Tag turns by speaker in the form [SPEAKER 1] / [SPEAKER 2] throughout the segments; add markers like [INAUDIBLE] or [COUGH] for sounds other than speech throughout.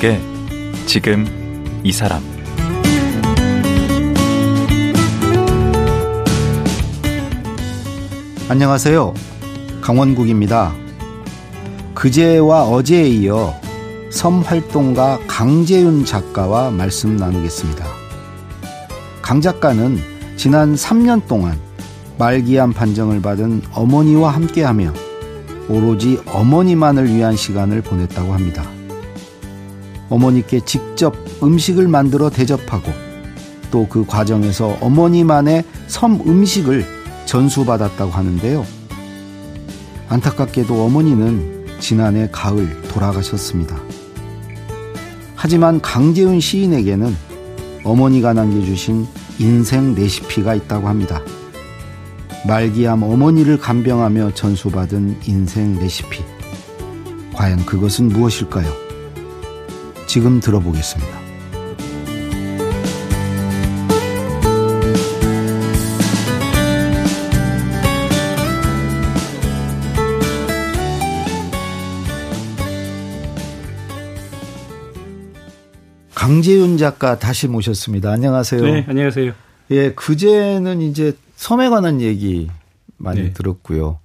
[SPEAKER 1] 강원국의 지금 이 사람
[SPEAKER 2] 안녕하세요. 강원국입니다. 그제와 어제에 이어 섬 활동가 강재윤 작가와 말씀 나누겠습니다. 강 작가는 지난 3년 동안 말기암 판정을 받은 어머니와 함께하며 오로지 어머니만을 위한 시간을 보냈다고 합니다. 어머니께 직접 음식을 만들어 대접하고 또 그 과정에서 어머니만의 섬 음식을 전수받았다고 하는데요. 안타깝게도 어머니는 지난해 가을 돌아가셨습니다. 하지만 강재훈 시인에게는 어머니가 남겨주신 인생 레시피가 있다고 합니다. 말기암 어머니를 간병하며 전수받은 인생 레시피. 과연 그것은 무엇일까요? 지금 들어보겠습니다. 강재윤 작가 다시 모셨습니다. 안녕하세요.
[SPEAKER 3] 네, 안녕하세요.
[SPEAKER 2] 예, 그제는 이제 섬에 관한 얘기 많이 네. 들었고요.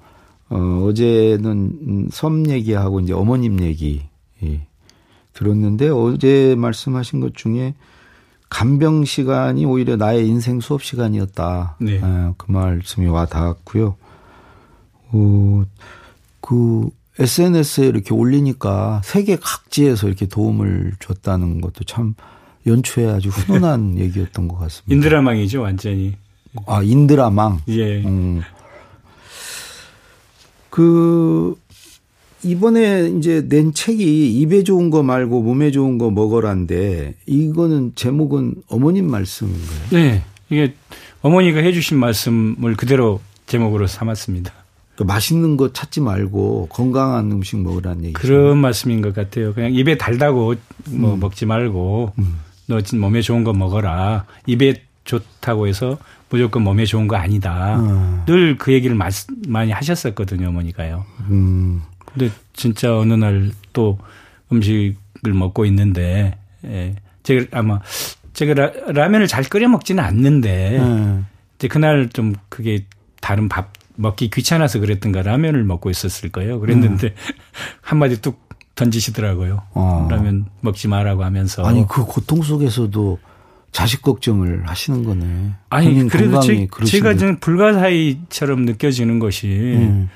[SPEAKER 2] 어, 어제는 섬 얘기하고 이제 어머님 얘기 예, 들었는데 어제 말씀하신 것 중에 간병 시간이 오히려 나의 인생 수업 시간이었다. 네. 아, 그 말씀이 와 닿았고요. 어, 그 SNS에 이렇게 올리니까 세계 각지에서 이렇게 도움을 줬다는 것도 참 연초에 아주 훈훈한 [LAUGHS] 얘기였던 것 같습니다.
[SPEAKER 3] 인드라망이죠, 완전히.
[SPEAKER 2] 아, 인드라망?
[SPEAKER 3] 예. 음.
[SPEAKER 2] 그, 이번에 이제 낸 책이 입에 좋은 거 말고 몸에 좋은 거 먹어란데 이거는 제목은 어머님 말씀인가요?
[SPEAKER 3] 네. 이게 어머니가 해주신 말씀을 그대로 제목으로 삼았습니다.
[SPEAKER 2] 그 맛있는 거 찾지 말고 건강한 음식 먹으라는 얘기죠.
[SPEAKER 3] 그런 말씀인 것 같아요. 그냥 입에 달다고 뭐 음. 먹지 말고 음. 너 몸에 좋은 거 먹어라. 입에 좋다고 해서 무조건 몸에 좋은 거 아니다. 음. 늘그 얘기를 많이 하셨었거든요, 어머니가요. 음. 근데 진짜 어느 날 또 음식을 먹고 있는데, 예. 제가 아마 제가 라, 라면을 잘 끓여 먹지는 않는데, 음. 이제 그날 좀 그게 다른 밥 먹기 귀찮아서 그랬던가 라면을 먹고 있었을 거예요. 그랬는데 음. [LAUGHS] 한마디 뚝 던지시더라고요. 어. 라면 먹지 마라고 하면서.
[SPEAKER 2] 아니 그 고통 속에서도 자식 걱정을 하시는 거네.
[SPEAKER 3] 아니 그래도 제, 제가 좀 불가사의처럼 느껴지는 것이 음.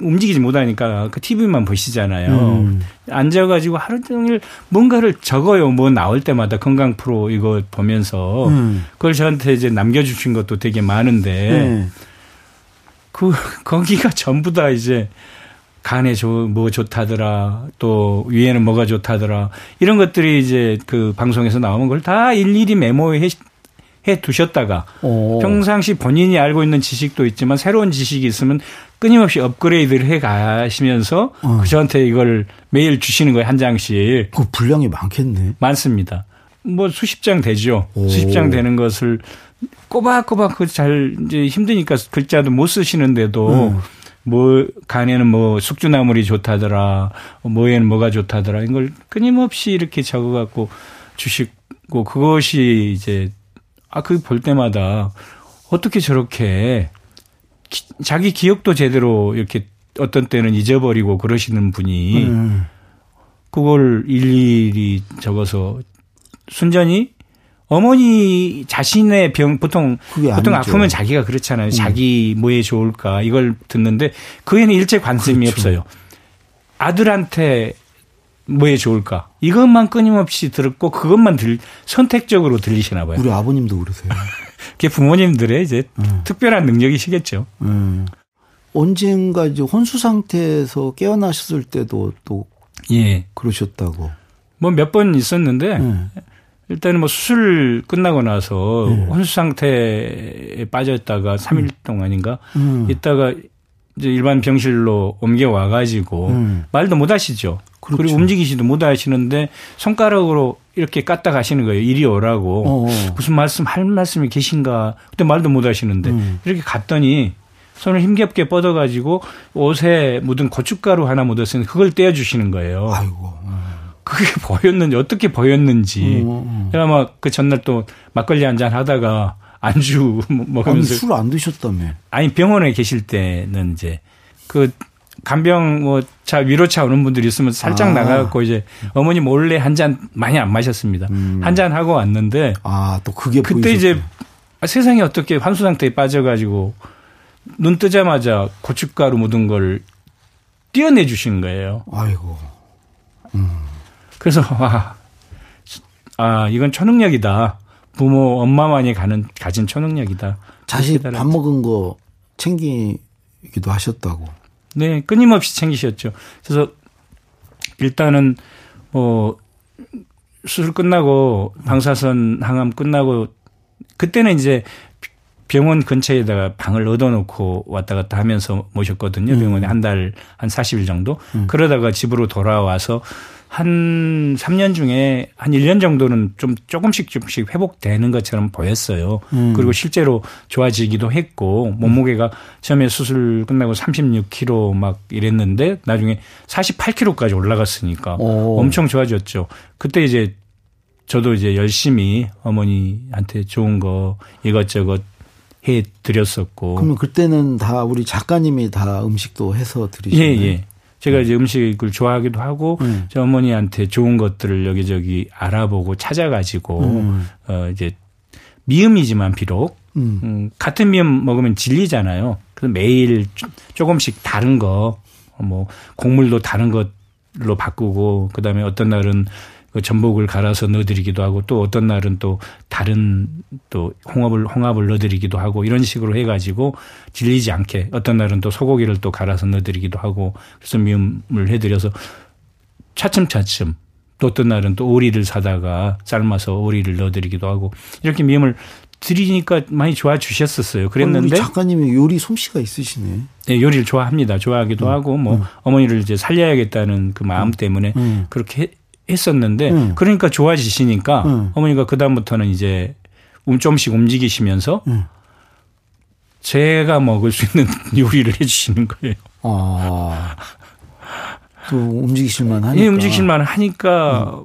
[SPEAKER 3] 움직이지 못하니까 그 TV만 보시잖아요. 음. 앉아가지고 하루 종일 뭔가를 적어요. 뭐 나올 때마다 건강 프로 이거 보면서 음. 그걸 저한테 이제 남겨주신 것도 되게 많은데. 음. 그 [LAUGHS] 거기가 전부 다 이제 간에 조, 뭐 좋다더라 또 위에는 뭐가 좋다더라 이런 것들이 이제 그 방송에서 나오는 걸 다 일일이 메모해 해 두셨다가 오. 평상시 본인이 알고 있는 지식도 있지만 새로운 지식이 있으면 끊임없이 업그레이드를 해 가시면서 어. 그 저한테 이걸 매일 주시는 거예요 한 장씩.
[SPEAKER 2] 그 분량이 많겠네.
[SPEAKER 3] 많습니다. 뭐 수십 장 되죠. 오. 수십 장 되는 것을 꼬박꼬박 그잘 이제 힘드니까 글자도 못 쓰시는데도 음. 뭐 간에는 뭐 숙주나물이 좋다더라, 뭐에는 뭐가 좋다더라 이걸 끊임없이 이렇게 적어갖고 주시고 그것이 이제 아 그 볼 때마다 어떻게 저렇게 기, 자기 기억도 제대로 이렇게 어떤 때는 잊어버리고 그러시는 분이 음. 그걸 일일이 적어서 순전히 어머니 자신의 병 보통 보통 아프면 자기가 그렇잖아요. 음. 자기 뭐에 좋을까 이걸 듣는데 그에는 일체 관심이 그렇죠. 없어요. 아들한테 뭐에 좋을까 이것만 끊임없이 들었고 그것만 들 선택적으로 들리시나 봐요.
[SPEAKER 2] 우리 아버님도 그러세요. [LAUGHS]
[SPEAKER 3] 그게 부모님들의 이제 음. 특별한 능력이시겠죠. 음.
[SPEAKER 2] 언젠가 이제 혼수 상태에서 깨어나셨을 때도 또 예. 그러셨다고.
[SPEAKER 3] 뭐 몇 번 있었는데 음. 일단은 뭐 수술 끝나고 나서 네. 혼수 상태에 빠져 있다가 3일 음. 동안인가 음. 있다가 이제 일반 병실로 옮겨 와 가지고 음. 말도 못 하시죠. 그렇죠. 그리고 움직이지도 못 하시는데 손가락으로 이렇게 깠다 가시는 거예요. 이리 오라고. 어어. 어. 무슨 말씀 할 말씀이 계신가. 그때 말도 못 하시는데 음. 이렇게 갔더니 손을 힘겹게 뻗어 가지고 옷에 묻은 고춧가루 하나 묻었으니 그걸 떼어 주시는 거예요.
[SPEAKER 2] 아이고.
[SPEAKER 3] 그게 [LAUGHS] 보였는지 어떻게 보였는지
[SPEAKER 2] 어,
[SPEAKER 3] 제가 막 그 전날 또 막걸리 한 잔 하다가 안주 먹으면서
[SPEAKER 2] 술 안 드셨다며.
[SPEAKER 3] 아니 병원에 계실 때는 이제 그 간병 뭐 차 위로차 오는 분들이 있으면 살짝
[SPEAKER 2] 아.
[SPEAKER 3] 나가갖고 이제 어머니 몰래 한 잔 많이 안 마셨습니다.
[SPEAKER 2] 음.
[SPEAKER 3] 한잔 하고 왔는데
[SPEAKER 2] 아, 또 그게
[SPEAKER 3] 그때
[SPEAKER 2] 보이셨구나.
[SPEAKER 3] 이제 세상에 어떻게 환수 상태에 빠져가지고 눈 뜨자마자 고춧가루 묻은 걸 띄어내 주신 거예요.
[SPEAKER 2] 아이고.
[SPEAKER 3] 그래서 와, 아 이건 초능력이다. 부모 엄마만이 가는 가진 초능력이다.
[SPEAKER 2] 자식 밥 먹은 거 챙기기도 하셨다고.
[SPEAKER 3] 네, 끊임없이 챙기셨죠. 그래서 일단은 뭐 수술 끝나고 방사선 항암 끝나고 그때는 이제 병원 근처에다가 방을 얻어놓고 왔다 갔다 하면서 모셨거든요. 병원에 한 달, 한 40일 정도. 그러다가 집으로 돌아와서 한 3년 중에 한 1년 정도는 좀 조금씩 조금씩 회복되는 것처럼 보였어요.
[SPEAKER 2] 음.
[SPEAKER 3] 그리고 실제로 좋아지기도 했고 몸무게가 처음에 수술 끝나고 36kg 막 이랬는데 나중에 48kg까지 올라갔으니까
[SPEAKER 2] 오.
[SPEAKER 3] 엄청 좋아졌죠. 그때 이제 저도 이제 열심히 어머니한테 좋은 거 이것저것 해 드렸었고.
[SPEAKER 2] 그러면 그때는 다 우리 작가님이 다 음식도 해서
[SPEAKER 3] 예,
[SPEAKER 2] 드리시나요?
[SPEAKER 3] 예. 제가 이제 음식을 좋아하기도 하고
[SPEAKER 2] 음.
[SPEAKER 3] 저 어머니한테 좋은 것들을 여기저기 알아보고 찾아가지고
[SPEAKER 2] 음.
[SPEAKER 3] 어 이제 미음이지만 비록
[SPEAKER 2] 음.
[SPEAKER 3] 음, 같은 미음 먹으면 질리잖아요. 그래서 매일 조- 조금씩 다른 거, 어, 뭐, 곡물도 다른 것로 바꾸고, 그 다음에 어떤 날은 그 전복을 갈아서 넣어드리기도 하고, 또 어떤 날은 또 다른 또 홍합을, 홍합을 넣어드리기도 하고, 이런 식으로 해가지고 질리지 않게, 어떤 날은 또 소고기를 또 갈아서 넣어드리기도 하고, 그래서 미음을 해드려서 차츰차츰 또 어떤 날은 또 오리를 사다가 삶아서 오리를 넣어드리기도 하고, 이렇게 미음을 드리니까 많이 좋아 주셨었어요. 그랬는데
[SPEAKER 2] 작가님이 요리 솜씨가 있으시네.
[SPEAKER 3] 네, 요리를 좋아합니다. 좋아하기도
[SPEAKER 2] 음.
[SPEAKER 3] 하고 뭐 어머니를 이제 살려야겠다는 그 마음 때문에
[SPEAKER 2] 음.
[SPEAKER 3] 그렇게 해- 했었는데
[SPEAKER 2] 음.
[SPEAKER 3] 그러니까 좋아지시니까
[SPEAKER 2] 음.
[SPEAKER 3] 어머니가 그 다음부터는 이제 음 좀씩 움직이시면서
[SPEAKER 2] 음.
[SPEAKER 3] 제가 먹을 수 있는 [LAUGHS] 요리를 해주시는 거예요.
[SPEAKER 2] 아. 또 움직이실만 하니까.
[SPEAKER 3] 예, 움직일만 하니까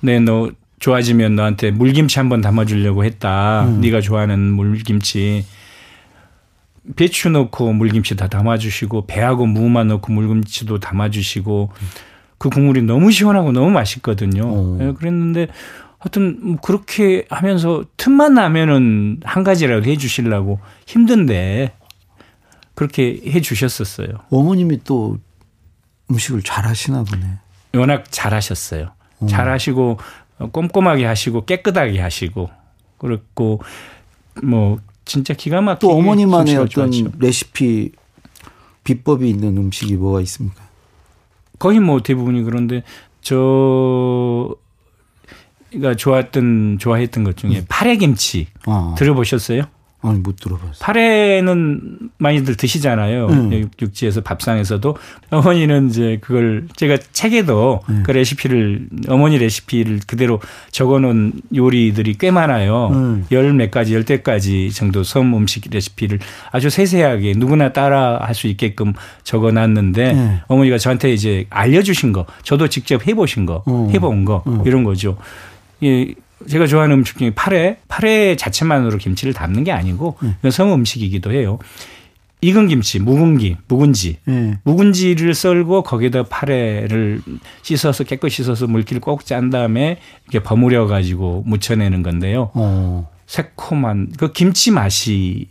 [SPEAKER 3] 네, 너 좋아지면 너한테 물김치 한번 담아주려고 했다.
[SPEAKER 2] 음.
[SPEAKER 3] 네가 좋아하는 물김치. 배추 넣고 물김치 다 담아주시고 배하고 무만 넣고 물김치도 담아주시고 그 국물이 너무 시원하고 너무 맛있거든요.
[SPEAKER 2] 오.
[SPEAKER 3] 예, 그랬는데 하여튼 뭐 그렇게 하면서 틈만 나면은 한 가지라도 해 주시려고 힘든데 그렇게 해 주셨었어요.
[SPEAKER 2] 어머님이 또 음식을 잘 하시나 보네.
[SPEAKER 3] 워낙 잘 하셨어요. 잘하시고 어, 꼼꼼하게 하시고 깨끗하게 하시고 그렇고 뭐 진짜 기가 막히게
[SPEAKER 2] 또 어머니만의 어떤
[SPEAKER 3] 좋았죠.
[SPEAKER 2] 레시피 비법이 있는 음식이 뭐가 있습니까?
[SPEAKER 3] 거의 뭐 대부분이 그런데 저가 좋았던 좋아했던 것 중에 파래김치
[SPEAKER 2] 아,
[SPEAKER 3] 들어보셨어요?
[SPEAKER 2] 아니 못 들어봤어요.
[SPEAKER 3] 파래는 많이들 드시잖아요.
[SPEAKER 2] 음.
[SPEAKER 3] 육- 육지에서 밥상에서도 어머니는 이제 그걸 제가 책에도
[SPEAKER 2] 음.
[SPEAKER 3] 그 레시피를 어머니 레시피를 그대로 적어놓은 요리들이 꽤 많아요.
[SPEAKER 2] 음.
[SPEAKER 3] 열몇 가지, 열대 가지 정도 섬 음식 레시피를 아주 세세하게 누구나 따라 할 수 있게끔 적어놨는데
[SPEAKER 2] 네.
[SPEAKER 3] 어머니가 저한테 이제 알려주신 거, 저도 직접 해보신 거,
[SPEAKER 2] 어.
[SPEAKER 3] 해본 거
[SPEAKER 2] 어.
[SPEAKER 3] 이런 거죠. 예, 제가 좋아하는 음식 중에 파래, 파래 자체만으로 김치를 담는 게 아니고
[SPEAKER 2] 음.
[SPEAKER 3] 이건 성 음식이기도 해요. 익은 김치, 묵은기, 묵은지.
[SPEAKER 2] 예.
[SPEAKER 3] 묵은지를 썰고 거기다 파래를 씻어서 깨끗이 씻어서 물기를 꼭 짠 다음에 이렇게 버무려 가지고 무쳐내는 건데요.
[SPEAKER 2] 어.
[SPEAKER 3] 새콤한 그 김치 맛이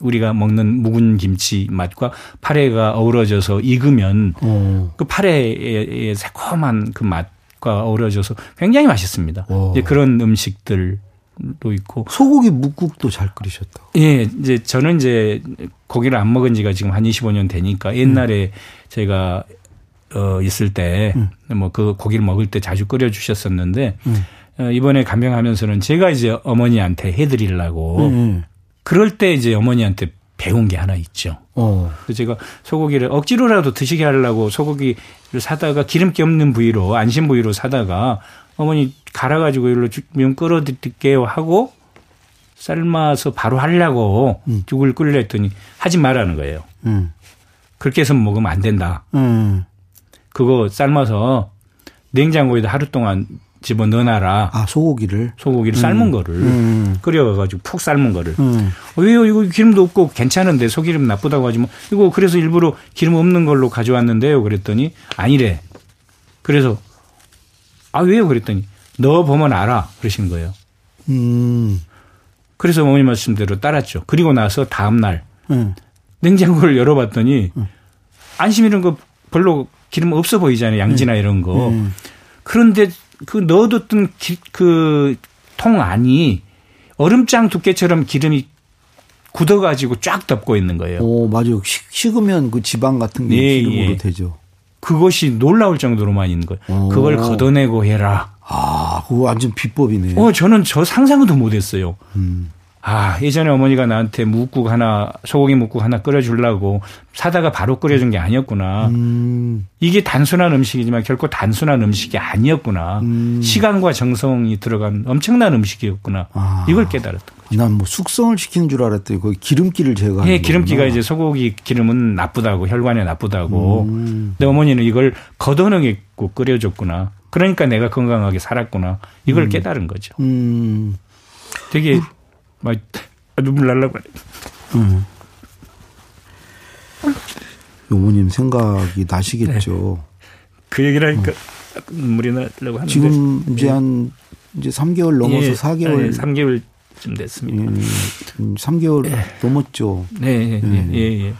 [SPEAKER 3] 우리가 먹는 묵은 김치 맛과 파래가 어우러져서 익으면
[SPEAKER 2] 어.
[SPEAKER 3] 그 파래의 새콤한 그 맛 과 어우러져서 굉장히 맛있습니다.
[SPEAKER 2] 오.
[SPEAKER 3] 이제 그런 음식들 도 있고
[SPEAKER 2] 소고기 묵국도 잘 끓이셨다고.
[SPEAKER 3] 예, 이제 저는 이제 고기를 안 먹은 지가 지금 한 25년 되니까 옛날에 제가 어 있을 때 뭐그 고기를 먹을 때 자주 끓여 주셨었는데
[SPEAKER 2] 음.
[SPEAKER 3] 어, 이번에 간병하면서는 제가 이제 어머니한테 해 드리려고
[SPEAKER 2] 예.
[SPEAKER 3] 그럴 때 이제 어머니한테 배운 게 하나 있죠.
[SPEAKER 2] 어.
[SPEAKER 3] 그래서 제가 소고기를 억지로라도 드시게 하려고 소고기를 사다가 기름기 없는 부위로 안심 부위로 사다가 어머니 갈아가지고 이걸로 면 끓어드릴게요 하고 삶아서 바로 하려고
[SPEAKER 2] 음.
[SPEAKER 3] 죽을 끓이려 했더니 하지 말라는 거예요.
[SPEAKER 2] 음.
[SPEAKER 3] 그렇게 해서 먹으면 안 된다.
[SPEAKER 2] 음.
[SPEAKER 3] 그거 삶아서 냉장고에다 하루 동안 집어 넣어놔라.
[SPEAKER 2] 아 소고기를
[SPEAKER 3] 소고기를 삶은 거를
[SPEAKER 2] 음.
[SPEAKER 3] 끓여가지고 푹 삶은 거를.
[SPEAKER 2] 음.
[SPEAKER 3] 어, 왜요? 이거 기름도 없고 괜찮은데 소기름 나쁘다고 하지 뭐 이거 그래서 일부러 기름 없는 걸로 가져왔는데요. 그랬더니 아니래. 그래서 아 왜요? 그랬더니 넣어 보면 알아. 그러시는 거예요.
[SPEAKER 2] 음.
[SPEAKER 3] 그래서 어머니 말씀대로 따랐죠. 그리고 나서 다음 날
[SPEAKER 2] 음.
[SPEAKER 3] 냉장고를 열어봤더니 안심 이런 거 별로 기름 없어 보이잖아요. 양지나 이런 거.
[SPEAKER 2] 음.
[SPEAKER 3] 그런데 그 넣어뒀던 그 통 안이 얼음장 두께처럼 기름이 굳어가지고 쫙 덮고 있는 거예요.
[SPEAKER 2] 오 맞아요. 식, 식으면 그 지방 같은 게
[SPEAKER 3] 예,
[SPEAKER 2] 기름으로
[SPEAKER 3] 예.
[SPEAKER 2] 되죠.
[SPEAKER 3] 그것이 놀라울 정도로만 있는 거예요.
[SPEAKER 2] 오.
[SPEAKER 3] 그걸 걷어내고 해라.
[SPEAKER 2] 아 그거 완전 비법이네.
[SPEAKER 3] 어, 저는 저 상상도 못 했어요.
[SPEAKER 2] 음.
[SPEAKER 3] 아, 예전에 어머니가 나한테 묵국 하나, 소고기 묵국 하나 끓여주려고 사다가 바로 끓여준 게 아니었구나.
[SPEAKER 2] 음.
[SPEAKER 3] 이게 단순한 음식이지만 결코 단순한 음식이 아니었구나.
[SPEAKER 2] 음.
[SPEAKER 3] 시간과 정성이 들어간 엄청난 음식이었구나.
[SPEAKER 2] 아.
[SPEAKER 3] 이걸 깨달았던 거죠.
[SPEAKER 2] 난 뭐 숙성을 시키는 줄 알았더니 거기 기름기를 제거하는
[SPEAKER 3] 예, 기름기가
[SPEAKER 2] 거구나.
[SPEAKER 3] 이제 소고기 기름은 나쁘다고 혈관에 나쁘다고.
[SPEAKER 2] 음.
[SPEAKER 3] 근데 어머니는 이걸 걷어내고 끓여줬구나. 그러니까 내가 건강하게 살았구나. 이걸 깨달은 거죠.
[SPEAKER 2] 음.
[SPEAKER 3] 되게 막 눈물 날라고 그래.
[SPEAKER 2] 음. 어머님 생각이 나시겠죠.
[SPEAKER 3] 그 얘기를 하니까 눈물이 나려고 하는데
[SPEAKER 2] 지금 이제 한 이제 3개월 넘어서
[SPEAKER 3] 예,
[SPEAKER 2] 4개월
[SPEAKER 3] 예, 3개월쯤 됐습니다.
[SPEAKER 2] 예, 음, 3개월 넘었죠.
[SPEAKER 3] 네, 예, 예, 예, 예.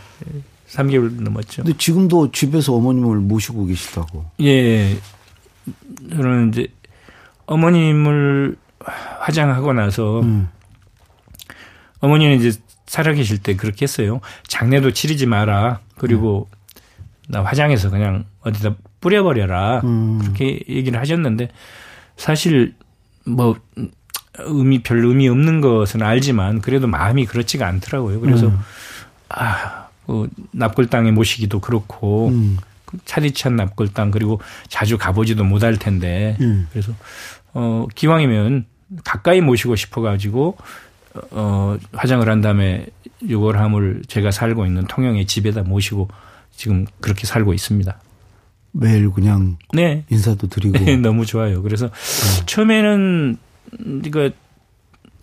[SPEAKER 3] 3개월 넘었죠.
[SPEAKER 2] 근데 지금도 집에서 어머님을 모시고 계시다고.
[SPEAKER 3] 예. 저는 이제 어머님을 화장하고 나서
[SPEAKER 2] 음.
[SPEAKER 3] 어머니는 이제 살아계실 때 그렇게 했어요. 장례도 치르지 마라. 그리고 나 화장해서 그냥 어디다 뿌려버려라.
[SPEAKER 2] 음.
[SPEAKER 3] 그렇게 얘기를 하셨는데 사실 뭐 의미 별 의미 없는 것은 알지만 그래도 마음이 그렇지가 않더라고요. 그래서
[SPEAKER 2] 음.
[SPEAKER 3] 아, 그 납골당에 모시기도 그렇고
[SPEAKER 2] 음.
[SPEAKER 3] 그 차디찬 납골당 그리고 자주 가보지도 못할 텐데
[SPEAKER 2] 음.
[SPEAKER 3] 그래서 어 기왕이면 가까이 모시고 싶어가지고 어 화장을 한 다음에 유골함을 제가 살고 있는 통영의 집에다 모시고 지금 그렇게 살고 있습니다.
[SPEAKER 2] 매일 그냥
[SPEAKER 3] 네.
[SPEAKER 2] 인사도 드리고. [LAUGHS]
[SPEAKER 3] 너무 좋아요. 그래서 처음에는 이거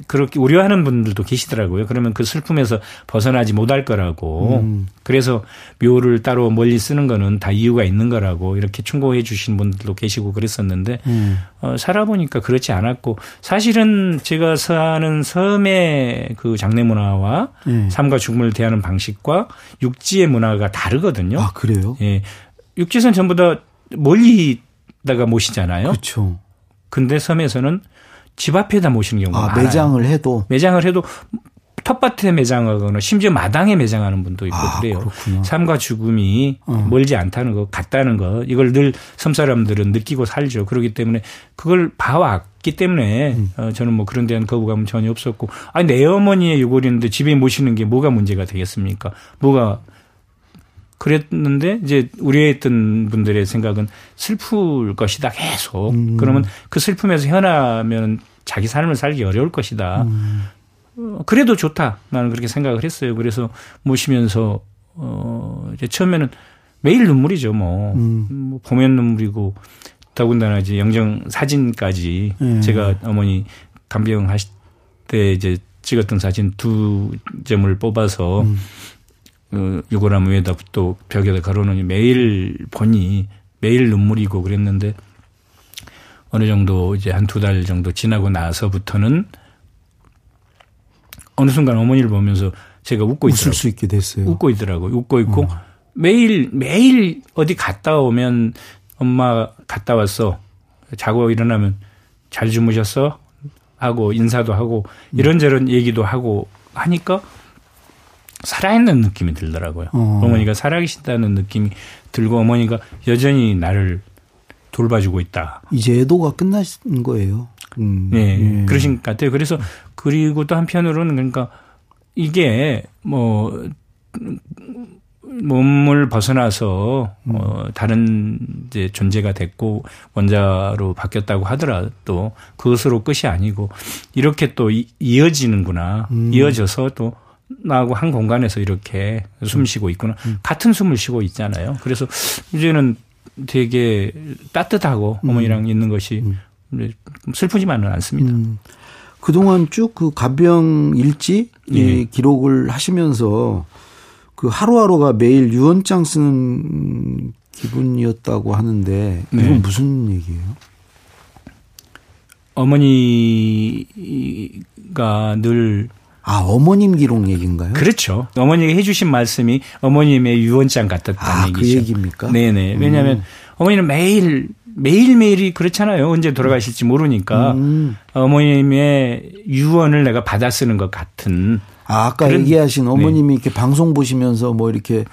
[SPEAKER 3] 그렇게 우려하는 분들도 계시더라고요. 그러면 그 슬픔에서 벗어나지 못할 거라고.
[SPEAKER 2] 음.
[SPEAKER 3] 그래서 묘를 따로 멀리 쓰는 거는 다 이유가 있는 거라고 이렇게 충고해 주신 분들도 계시고 그랬었는데
[SPEAKER 2] 음.
[SPEAKER 3] 어, 살아보니까 그렇지 않았고 사실은 제가 사는 섬의 그 장례 문화와
[SPEAKER 2] 예.
[SPEAKER 3] 삶과 죽음을 대하는 방식과 육지의 문화가 다르거든요.
[SPEAKER 2] 아 그래요?
[SPEAKER 3] 예. 육지에서는 전부 다 멀리다가 모시잖아요.
[SPEAKER 2] 그렇죠.
[SPEAKER 3] 근데 섬에서는 집 앞에다 모시는 경우가
[SPEAKER 2] 아
[SPEAKER 3] 많아요.
[SPEAKER 2] 매장을 해도
[SPEAKER 3] 매장을 해도 텃밭에 매장하거나 심지어 마당에 매장하는 분도 있고
[SPEAKER 2] 아,
[SPEAKER 3] 그래요.
[SPEAKER 2] 그렇구나.
[SPEAKER 3] 삶과 죽음이
[SPEAKER 2] 어.
[SPEAKER 3] 멀지 않다는 거, 같다는 거, 이걸 늘 섬 사람들은 느끼고 살죠. 그렇기 때문에 그걸 봐왔기 때문에
[SPEAKER 2] 음.
[SPEAKER 3] 어, 저는 뭐 그런 데는 거부감은 전혀 없었고, 아니 내 어머니의 유골인데 집에 모시는 게 뭐가 문제가 되겠습니까? 뭐가 그랬는데 이제 우려했던 분들의 생각은 슬플 것이다 계속.
[SPEAKER 2] 음.
[SPEAKER 3] 그러면 그 슬픔에서 현하면 자기 삶을 살기 어려울 것이다.
[SPEAKER 2] 음.
[SPEAKER 3] 어, 그래도 좋다. 나는 그렇게 생각을 했어요. 그래서 모시면서 어 이제 처음에는 매일 눈물이죠. 뭐,
[SPEAKER 2] 음.
[SPEAKER 3] 뭐 보면 눈물이고 더군다나 이제 영정 사진까지
[SPEAKER 2] 음.
[SPEAKER 3] 제가 어머니 간병 하실 때 이제 찍었던 사진 두 점을 뽑아서
[SPEAKER 2] 음.
[SPEAKER 3] 어, 유골함 위에다 또 벽에다 걸어놓으니 매일 보니 매일 눈물이고 그랬는데 어느 정도 이제 한 두 달 정도 지나고 나서부터는 어느 순간 어머니를 보면서 제가 웃고
[SPEAKER 2] 웃을
[SPEAKER 3] 있더라고요.
[SPEAKER 2] 수 있게 됐어요.
[SPEAKER 3] 웃고 있더라고요. 웃고 있고
[SPEAKER 2] 어.
[SPEAKER 3] 매일 매일 어디 갔다 오면 엄마 갔다 왔어. 자고 일어나면 잘 주무셨어? 하고 인사도 하고 이런저런 얘기도 하고 하니까 살아있는 느낌이 들더라고요.
[SPEAKER 2] 어.
[SPEAKER 3] 어. 머니가 살아계신다는 느낌이 들고 어머니가 여전히 나를 돌봐주고 있다.
[SPEAKER 2] 이제 애도가 끝나신 거예요. 음.
[SPEAKER 3] 네,
[SPEAKER 2] 예.
[SPEAKER 3] 그러신 것 같아요. 그래서 그리고 또 한편으로는 그러니까 이게 뭐 몸을 벗어나서 어 다른 이제 존재가 됐고 원자로 바뀌었다고 하더라도 그것으로 끝이 아니고 이렇게 또 이- 이어지는구나.
[SPEAKER 2] 음.
[SPEAKER 3] 이어져서 또 나하고 한 공간에서 이렇게 숨 쉬고 있구나. 같은 숨을 쉬고 있잖아요. 그래서 이제는 되게 따뜻하고
[SPEAKER 2] 음.
[SPEAKER 3] 어머니랑 있는 것이 슬프지만은 않습니다.
[SPEAKER 2] 음. 그동안 쭉 그 간병 일지 이
[SPEAKER 3] 예.
[SPEAKER 2] 기록을 하시면서 그 하루하루가 매일 유언장 쓰는 기분이었다고 하는데 이건
[SPEAKER 3] 네.
[SPEAKER 2] 무슨 얘기예요?
[SPEAKER 3] 어머니가 늘
[SPEAKER 2] 아 어머님 기록 얘기인가요?
[SPEAKER 3] 그렇죠. 어머니가 해주신 말씀이 어머님의 유언장 같았다는
[SPEAKER 2] 아, 그
[SPEAKER 3] 얘기죠.
[SPEAKER 2] 얘기입니까?
[SPEAKER 3] 네네. 왜냐하면
[SPEAKER 2] 음.
[SPEAKER 3] 어머니는 매일 매일 매일이 그렇잖아요. 언제 돌아가실지 모르니까
[SPEAKER 2] 음.
[SPEAKER 3] 어머님의 유언을 내가 받아 쓰는 것 같은.
[SPEAKER 2] 아, 아까
[SPEAKER 3] 그런-
[SPEAKER 2] 얘기하신 어머님이 이렇게 방송 보시면서 뭐 이렇게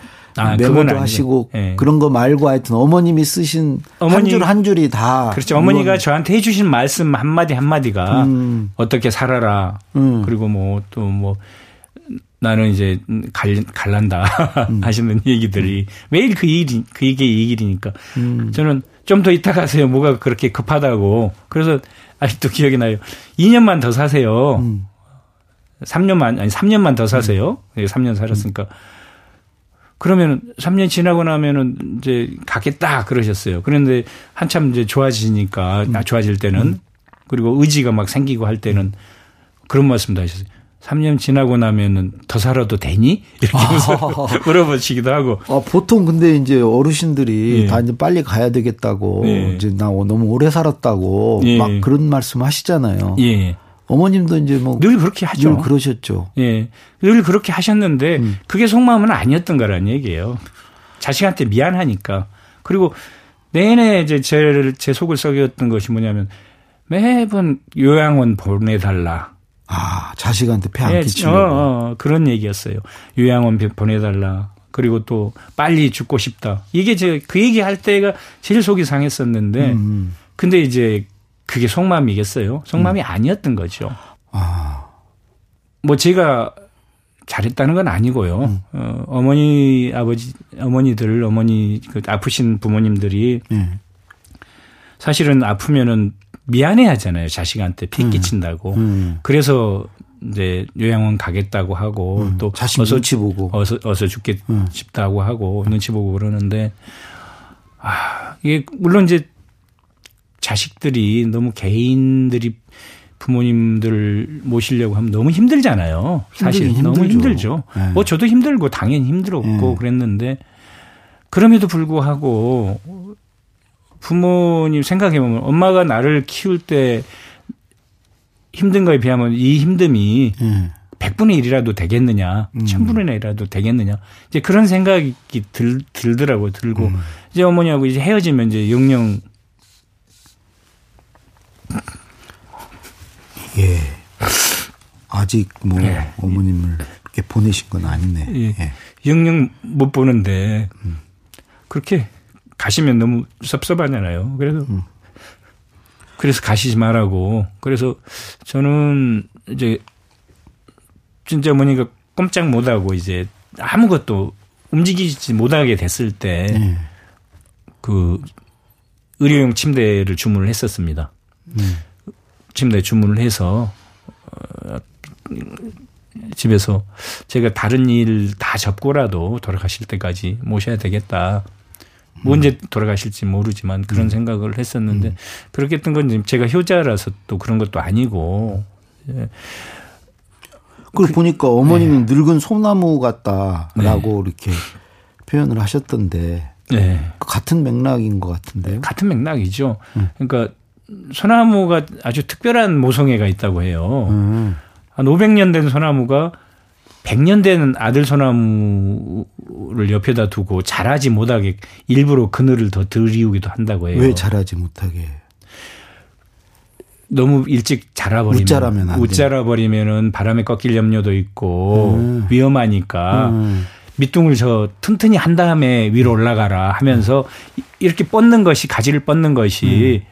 [SPEAKER 3] 아,
[SPEAKER 2] 메모도. 하시고
[SPEAKER 3] 예.
[SPEAKER 2] 그런 거 말고 하여튼 어머님이 쓰신 한
[SPEAKER 3] 어머니-
[SPEAKER 2] 줄한 줄이 다
[SPEAKER 3] 그렇죠. 어머니가 저한테 해주신 말씀 한 마디 한 마디가
[SPEAKER 2] 음.
[SPEAKER 3] 어떻게 살아라.
[SPEAKER 2] 음.
[SPEAKER 3] 그리고 뭐 또뭐 나는 이제 갈, 갈란다
[SPEAKER 2] 음. [LAUGHS]
[SPEAKER 3] 하시는 얘기들이 매일 그 일이 그 이게 이 일이니까
[SPEAKER 2] 음.
[SPEAKER 3] 저는 좀 더 이따 가세요. 뭐가 그렇게 급하다고. 그래서 아직도 기억이 나요. 2년만 더 사세요.
[SPEAKER 2] 음.
[SPEAKER 3] 3년만 아니 3년만 더 사세요. 예, 3년 살았으니까. 그러면 3년 지나고 나면은 이제 가겠다 그러셨어요. 그런데 한참 이제 좋아지니까 아, 좋아질 때는 그리고 의지가 막 생기고 할 때는 그런 말씀도 하셨어요. 3년 지나고 나면은 더 살아도 되니? [LAUGHS] 이렇게 [LAUGHS] 물어보시기도 하고.
[SPEAKER 2] 아, 보통 근데 이제 어르신들이
[SPEAKER 3] 예.
[SPEAKER 2] 다 이제 빨리 가야 되겠다고
[SPEAKER 3] 예.
[SPEAKER 2] 이제 나 너무 오래 살았다고
[SPEAKER 3] 예.
[SPEAKER 2] 막 그런 말씀 하시잖아요.
[SPEAKER 3] 예.
[SPEAKER 2] 어머님도 이제 뭐
[SPEAKER 3] 늘 그렇게 하죠.
[SPEAKER 2] 늘 그러셨죠.
[SPEAKER 3] 예. 늘 그렇게 하셨는데
[SPEAKER 2] 음.
[SPEAKER 3] 그게 속마음은 아니었던 거란 얘기예요. 자식한테 미안하니까. 그리고 내내 이제 제, 제 속을 썩였던 것이 뭐냐면 매번 요양원 보내달라.
[SPEAKER 2] 아, 자식한테 폐안
[SPEAKER 3] 예,
[SPEAKER 2] 끼치려고.
[SPEAKER 3] 어, 어, 그런 얘기였어요. 요양원 보내달라. 그리고 또 빨리 죽고 싶다. 이게 제 그 얘기 할 때가 제일 속이 상했었는데
[SPEAKER 2] 음.
[SPEAKER 3] 근데 이제 그게 속마음이겠어요? 속마음이 아니었던 거죠.
[SPEAKER 2] 아,
[SPEAKER 3] 뭐 제가 잘했다는 건 아니고요.
[SPEAKER 2] 음.
[SPEAKER 3] 어, 어머니 아버지 어머니들 어머니 그 아프신 부모님들이
[SPEAKER 2] 예.
[SPEAKER 3] 사실은 아프면은 미안해 하잖아요. 자식한테 피 끼친다고.
[SPEAKER 2] 음.
[SPEAKER 3] 그래서 이제 요양원 가겠다고 하고
[SPEAKER 2] 음.
[SPEAKER 3] 또
[SPEAKER 2] 자식
[SPEAKER 3] 어서
[SPEAKER 2] 눈치 보고.
[SPEAKER 3] 어서 어서 죽게
[SPEAKER 2] 음.
[SPEAKER 3] 싶다고 하고 눈치 보고 그러는데 아 이게 물론 이제 자식들이 너무 개인들이 부모님들 모시려고 하면 너무 힘들잖아요. 사실
[SPEAKER 2] 힘들긴
[SPEAKER 3] 너무
[SPEAKER 2] 힘들죠.
[SPEAKER 3] 힘들죠.
[SPEAKER 2] 네.
[SPEAKER 3] 뭐 저도 힘들고 당연히 힘들었고
[SPEAKER 2] 네.
[SPEAKER 3] 그랬는데 그럼에도 불구하고 부모님 생각해 보면 엄마가 나를 키울 때 힘든 거에 비하면 이 힘듦이
[SPEAKER 2] 예.
[SPEAKER 3] 100분의 1이라도 되겠느냐,
[SPEAKER 2] 음.
[SPEAKER 3] 1000분의 1이라도 되겠느냐. 이제 그런 생각이 들, 들더라고요. 들고.
[SPEAKER 2] 음.
[SPEAKER 3] 이제 어머니하고 이제 헤어지면 이제 영영
[SPEAKER 2] 예. 아직 뭐
[SPEAKER 3] 예.
[SPEAKER 2] 어머님을 이렇게 보내신 건 아니네.
[SPEAKER 3] 예.
[SPEAKER 2] 예.
[SPEAKER 3] 영영 못 보는데
[SPEAKER 2] 음.
[SPEAKER 3] 그렇게 가시면 너무 섭섭하잖아요. 그래서
[SPEAKER 2] 음.
[SPEAKER 3] 그래서 가시지 말라고. 그래서 저는 이제 진짜 어머니가 꼼짝 못하고 이제 아무것도 움직이지 못하게 됐을 때
[SPEAKER 2] 예.
[SPEAKER 3] 그 의료용 침대를 주문을 했었습니다.
[SPEAKER 2] 음.
[SPEAKER 3] 침대 주문을 해서 어, 집에서 제가 다른 일 다 접고라도 돌아가실 때까지 모셔야 되겠다. 뭐 언제 돌아가실지 모르지만 그런 생각을 했었는데 그렇게 했던 건 제가 효자라서 또 그런 것도 아니고
[SPEAKER 2] 그걸 보니까 어머님이
[SPEAKER 3] 네.
[SPEAKER 2] 늙은 소나무 같다라고 이렇게 표현을 하셨던데
[SPEAKER 3] 네.
[SPEAKER 2] 같은 맥락인 것 같은데요.
[SPEAKER 3] 같은 맥락이죠. 그러니까 소나무가 아주 특별한 모성애가 있다고 해요.
[SPEAKER 2] 음.
[SPEAKER 3] 한 500년 된 소나무가 100년 된 아들 소나무를 옆에다 두고 자라지 못하게 일부러 그늘을 더 들이우기도 한다고 해요.
[SPEAKER 2] 왜 자라지 못하게?
[SPEAKER 3] 너무 일찍 자라버리면
[SPEAKER 2] 웃자라면 안 돼.
[SPEAKER 3] 웃자라버리면은 바람에 꺾일 염려도 있고
[SPEAKER 2] 음.
[SPEAKER 3] 위험하니까
[SPEAKER 2] 음.
[SPEAKER 3] 밑둥을 저 튼튼히 한 다음에 위로 올라가라 하면서 이렇게 뻗는 것이 가지를 뻗는 것이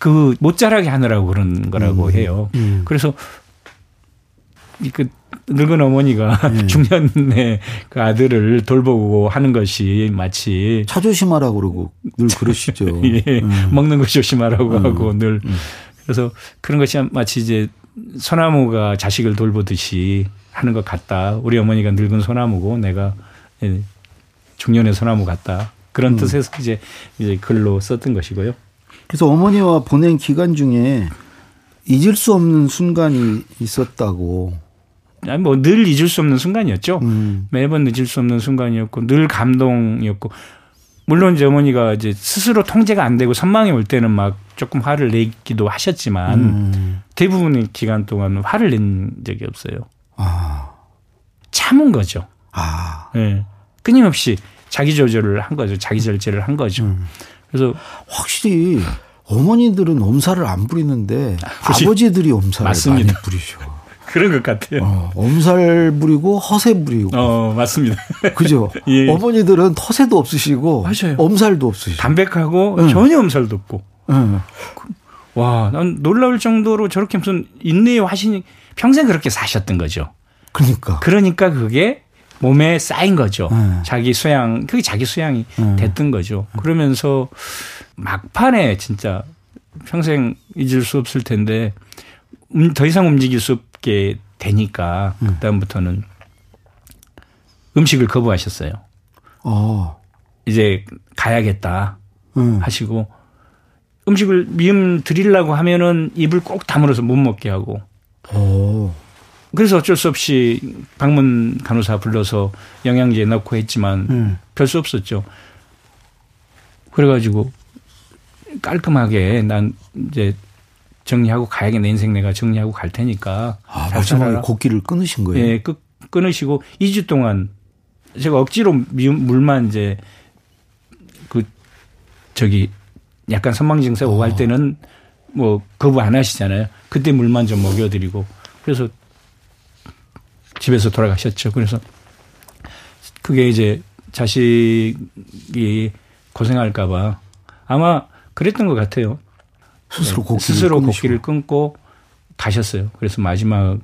[SPEAKER 3] 그 못 자라게 하느라고 그런 거라고 해요.
[SPEAKER 2] 음.
[SPEAKER 3] 그래서 이그 늙은 어머니가
[SPEAKER 2] 음. [LAUGHS]
[SPEAKER 3] 중년의 그 아들을 돌보고 하는 것이 마치
[SPEAKER 2] 차 조심하라 그러고 늘 그러시죠. [LAUGHS]
[SPEAKER 3] 예,
[SPEAKER 2] 음.
[SPEAKER 3] 먹는 거 조심하라고
[SPEAKER 2] 음.
[SPEAKER 3] 하고 늘 그래서 그런 것이 마치 이제 소나무가 자식을 돌보듯이 하는 것 같다. 우리 어머니가 늙은 소나무고 내가 예, 중년의 소나무 같다. 그런 뜻에서 이제 이제 글로 썼던 것이고요.
[SPEAKER 2] 그래서 어머니와 보낸 기간 중에 잊을 수 없는 순간이 있었다고.
[SPEAKER 3] 아니 뭐 늘 잊을 수 없는 순간이었죠.
[SPEAKER 2] 음.
[SPEAKER 3] 매번 잊을 수 없는 순간이었고 늘 감동이었고 물론 이제 어머니가 이제 스스로 통제가 안 되고 선망이 올 때는 막 조금 화를 내기도 하셨지만
[SPEAKER 2] 음.
[SPEAKER 3] 대부분의 기간 동안 화를 낸 적이 없어요.
[SPEAKER 2] 아.
[SPEAKER 3] 참은 거죠.
[SPEAKER 2] 아.
[SPEAKER 3] 예. 끊임없이 자기 조절을 한 거죠. 자기 절제를 한 거죠.
[SPEAKER 2] 음.
[SPEAKER 3] 그래서
[SPEAKER 2] 확실히 어머니들은 엄살을 안 부리는데
[SPEAKER 3] 부리-
[SPEAKER 2] 아버지들이 엄살을
[SPEAKER 3] 맞습니다.
[SPEAKER 2] 많이 부리죠. [LAUGHS]
[SPEAKER 3] 그런 것 같아요.
[SPEAKER 2] 어, 엄살 부리고 허세 부리고.
[SPEAKER 3] 어, 맞습니다. [LAUGHS]
[SPEAKER 2] 그죠?
[SPEAKER 3] 예.
[SPEAKER 2] 어머니들은 허세도 없으시고
[SPEAKER 3] 맞아요.
[SPEAKER 2] 엄살도 없으시고.
[SPEAKER 3] 담백하고
[SPEAKER 2] 응.
[SPEAKER 3] 전혀 엄살도 없고.
[SPEAKER 2] 응.
[SPEAKER 3] 와, 난 놀라울 정도로 저렇게 무슨 인내의 화신이 평생 그렇게 사셨던 거죠.
[SPEAKER 2] 그러니까.
[SPEAKER 3] 그러니까 그게 몸에 쌓인 거죠.
[SPEAKER 2] 네.
[SPEAKER 3] 자기 수양, 그게 자기 수양이
[SPEAKER 2] 네.
[SPEAKER 3] 됐던 거죠. 그러면서 막판에 진짜 평생 잊을 수 없을 텐데 음, 더 이상 움직일 수 없게 되니까
[SPEAKER 2] 음.
[SPEAKER 3] 그다음부터는 음식을 거부하셨어요.
[SPEAKER 2] 어.
[SPEAKER 3] 이제 가야겠다
[SPEAKER 2] 응.
[SPEAKER 3] 하시고 음식을 미음 드리려고 하면은 입을 꼭 다물어서 못 먹게 하고
[SPEAKER 2] 오.
[SPEAKER 3] 그래서 어쩔 수 없이 방문 간호사 불러서 영양제 넣고 했지만
[SPEAKER 2] 응.
[SPEAKER 3] 별수 없었죠. 그래가지고 깔끔하게 난 이제 정리하고 가야겠네 인생 내가 정리하고 갈 테니까
[SPEAKER 2] 아,
[SPEAKER 3] 잘
[SPEAKER 2] 마지막에. 곡기를 끊으신 거예요.
[SPEAKER 3] 예, 끊, 끊으시고 2주 동안 제가 억지로 물만 이제 그 저기 약간 선망 증세 오고 할 때는 뭐 거부 안 하시잖아요. 그때 물만 좀 먹여드리고 그래서 집에서 돌아가셨죠. 그래서 그게 이제 자식이 고생할까봐 아마 그랬던 것 같아요.
[SPEAKER 2] 스스로
[SPEAKER 3] 네,
[SPEAKER 2] 곡기를
[SPEAKER 3] 스스로. 곡기를 끊고 가셨어요. 그래서 마지막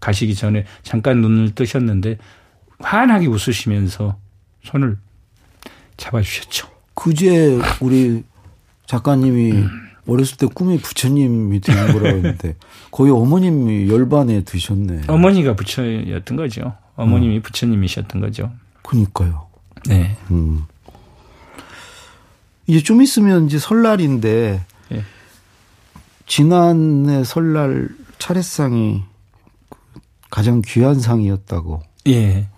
[SPEAKER 3] 가시기 전에 잠깐 눈을 뜨셨는데 환하게 웃으시면서 손을 잡아주셨죠.
[SPEAKER 2] 그제 우리 작가님이 어렸을 때 꿈이 부처님이 되는 거라고 했는데 [LAUGHS] 거의 어머님이 열반에 드셨네.
[SPEAKER 3] 어머니가 부처였던 거죠. 어머님이 부처님이셨던 거죠.
[SPEAKER 2] 그니까요.
[SPEAKER 3] 네.
[SPEAKER 2] 음. 이제 좀 있으면 이제 설날인데
[SPEAKER 3] 예.
[SPEAKER 2] 지난해 설날 차례상이 가장 귀한 상이었다고.
[SPEAKER 3] 예.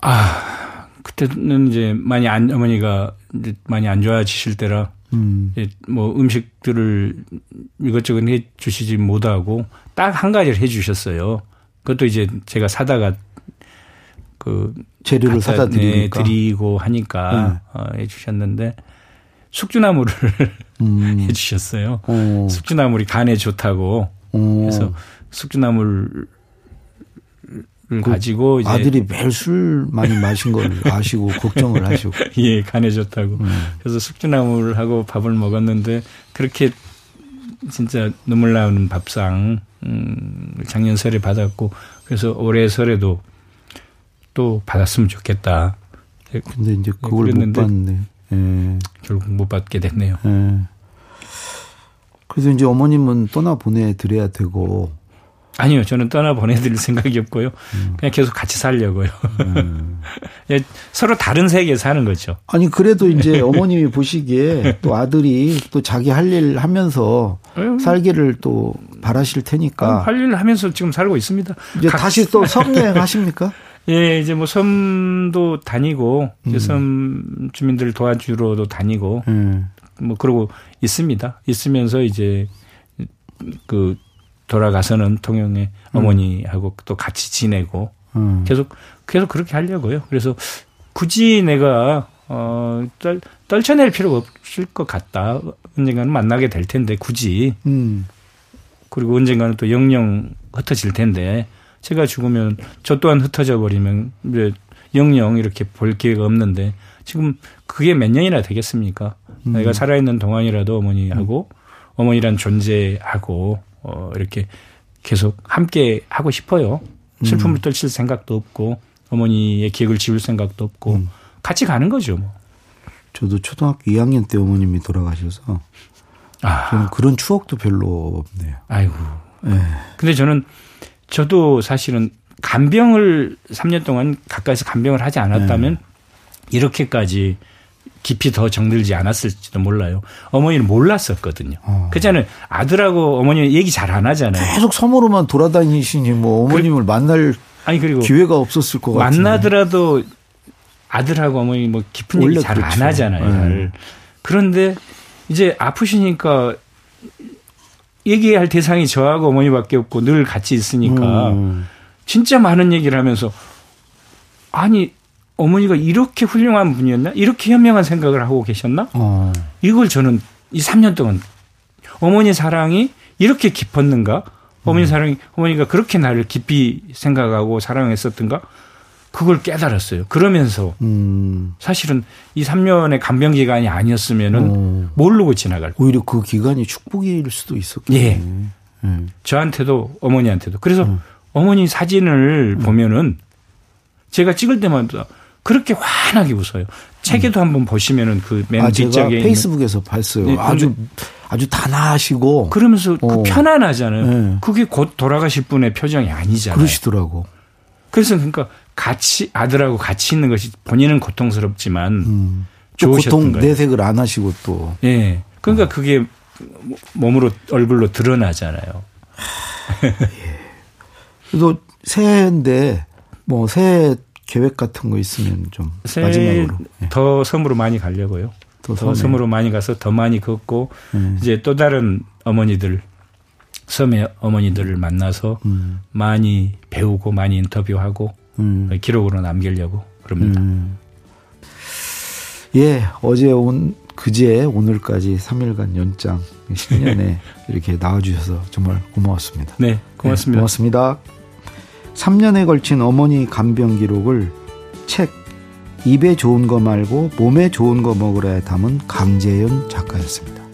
[SPEAKER 3] 아, 그때는 이제 많이 안, 어머니가 이제 많이 안 좋아지실 때라
[SPEAKER 2] 음.
[SPEAKER 3] 이제 뭐 음식들을 이것저것 해 주시지 못하고 딱 한 가지를 해 주셨어요. 그것도 이제 제가 사다가 그
[SPEAKER 2] 재료를 사다 드리니까.
[SPEAKER 3] 네, 드리고 하니까 어, 해 주셨는데 숙주나물을
[SPEAKER 2] 음. [LAUGHS]
[SPEAKER 3] 해 주셨어요.
[SPEAKER 2] 어.
[SPEAKER 3] 숙주나물이 간에 좋다고
[SPEAKER 2] 어.
[SPEAKER 3] 그래서 숙주나물을
[SPEAKER 2] 그
[SPEAKER 3] 가지고 이제
[SPEAKER 2] 아들이 매일 술 많이 마신 걸 [LAUGHS] 아시고 걱정을 하시고. [LAUGHS]
[SPEAKER 3] 예, 간에 좋다고.
[SPEAKER 2] 음.
[SPEAKER 3] 그래서 숙주나물을 하고 밥을 먹었는데 그렇게 진짜 눈물 나오는 밥상 음, 작년 설에 받았고 그래서 올해 설에도 또 받았으면 좋겠다.
[SPEAKER 2] 근데 이제 그걸 못 봤네. 예.
[SPEAKER 3] 결국 못 받게 됐네요.
[SPEAKER 2] 예. 그래서 이제 어머님은 떠나 보내드려야 되고.
[SPEAKER 3] 아니요, 저는 떠나 보내드릴 생각이 없고요.
[SPEAKER 2] 음.
[SPEAKER 3] 그냥 계속 같이 살려고요. [LAUGHS] 예, 서로 다른 세계에 사는 거죠.
[SPEAKER 2] 아니 그래도 이제 어머님이 보시기에 [LAUGHS] 또 아들이 또 자기 할 일 하면서
[SPEAKER 3] 음.
[SPEAKER 2] 살기를 또 바라실 테니까
[SPEAKER 3] 할 일을 하면서 지금 살고 있습니다.
[SPEAKER 2] 이제
[SPEAKER 3] 각-
[SPEAKER 2] 다시 또 섬여행 [LAUGHS] 하십니까?
[SPEAKER 3] 예, 이제 뭐 섬도 다니고
[SPEAKER 2] 음.
[SPEAKER 3] 이제 섬 주민들 도와주러도 다니고
[SPEAKER 2] 예.
[SPEAKER 3] 뭐 그러고 있습니다. 있으면서 이제 그 돌아가서는 통영에 어머니하고 또 같이 지내고
[SPEAKER 2] 음.
[SPEAKER 3] 계속 계속 그렇게 하려고요. 그래서 굳이 내가 어 떨, 떨쳐낼 필요가 없을 것 같다. 언젠가는 만나게 될 텐데 굳이
[SPEAKER 2] 음.
[SPEAKER 3] 그리고 언젠가는 또 영영 흩어질 텐데 제가 죽으면 저 또한 흩어져 버리면 이제 영영 이렇게 볼 기회가 없는데 지금 그게 몇 년이나 되겠습니까?
[SPEAKER 2] 음.
[SPEAKER 3] 내가 살아있는 동안이라도 어머니하고 어머니란 존재하고 어 이렇게 계속 함께 하고 싶어요. 슬픔을 떨칠 생각도 없고 어머니의 기억을 지울 생각도 없고
[SPEAKER 2] 음.
[SPEAKER 3] 같이 가는 거죠. 뭐.
[SPEAKER 2] 저도 초등학교 2학년 때 어머님이 돌아가셔서
[SPEAKER 3] 아,
[SPEAKER 2] 저는 그런 추억도 별로 없네요.
[SPEAKER 3] 아이고.
[SPEAKER 2] 예.
[SPEAKER 3] 근데 저는 저도 사실은 간병을 3년 동안 가까이서 간병을 하지 않았다면 이렇게까지 깊이 더 정들지 않았을지도 몰라요. 어머니는 몰랐었거든요. 어. 그잖아요. 아들하고 어머니 얘기 잘 안 하잖아요.
[SPEAKER 2] 계속 섬으로만 돌아다니시니 뭐 어머님을 그, 만날 아니 그리고 기회가 없었을 것
[SPEAKER 3] 같아요. 만나더라도 아들하고 어머니 뭐 깊은 얘기 잘안 그렇죠. 하잖아요. 네. 그런데 이제 아프시니까 얘기할 대상이 저하고 어머니밖에 없고 늘 같이 있으니까 음. 진짜 많은 얘기를 하면서 아니 어머니가 이렇게 훌륭한 분이었나? 이렇게 현명한 생각을 하고 계셨나? 어. 이걸 저는 이 3년 동안 어머니 사랑이 이렇게 깊었는가? 어머니 음. 사랑이 어머니가 그렇게 나를 깊이 생각하고 사랑했었던가? 그걸 깨달았어요. 그러면서 음. 사실은 이 3년의 간병 기간이 아니었으면은 어. 모르고 지나갈
[SPEAKER 2] 오히려 그 기간이 축복일 수도 있었겠네. 예.
[SPEAKER 3] 음. 저한테도 어머니한테도. 그래서 음. 어머니 사진을 음. 보면은 제가 찍을 때마다 그렇게 환하게 웃어요. 책에도 음. 한번 보시면은 그맨
[SPEAKER 2] 아, 뒷쪽에 페이스북에서 봤어요. 네, 아주 아주 단아하시고
[SPEAKER 3] 그러면서 그 어. 그 편안하잖아요. 네. 그게 곧 돌아가실 분의 표정이 아니잖아요.
[SPEAKER 2] 그러시더라고.
[SPEAKER 3] 그래서 그러니까 같이 아들하고 같이 있는 것이 본인은 고통스럽지만 음. 고통
[SPEAKER 2] 거예요. 내색을 안 하시고 또.
[SPEAKER 3] 예. 네. 그러니까 어. 그게 몸으로 얼굴로 드러나잖아요. 예.
[SPEAKER 2] 그래도 새해인데 뭐 새해 계획 같은 거 있으면 좀 마지막으로
[SPEAKER 3] 예. 더 섬으로 많이 가려고요. 더, 더 섬으로 많이 가서 더 많이 걷고 음. 이제 또 다른 어머니들 섬의 어머니들을 만나서 음. 많이 배우고 많이 인터뷰하고 음. 기록으로 남기려고 그럽니다. 음.
[SPEAKER 2] 예, 어제 온 그제 오늘까지 3일간 연장 10년에 [LAUGHS] 이렇게 나와주셔서 정말 고마웠습니다.
[SPEAKER 3] 네, 고맙습니다. 네,
[SPEAKER 2] 고맙습니다. 3년에 걸친 어머니 간병 기록을 책 입에 좋은 거 말고 몸에 좋은 거 먹으라 담은 강재현 작가였습니다.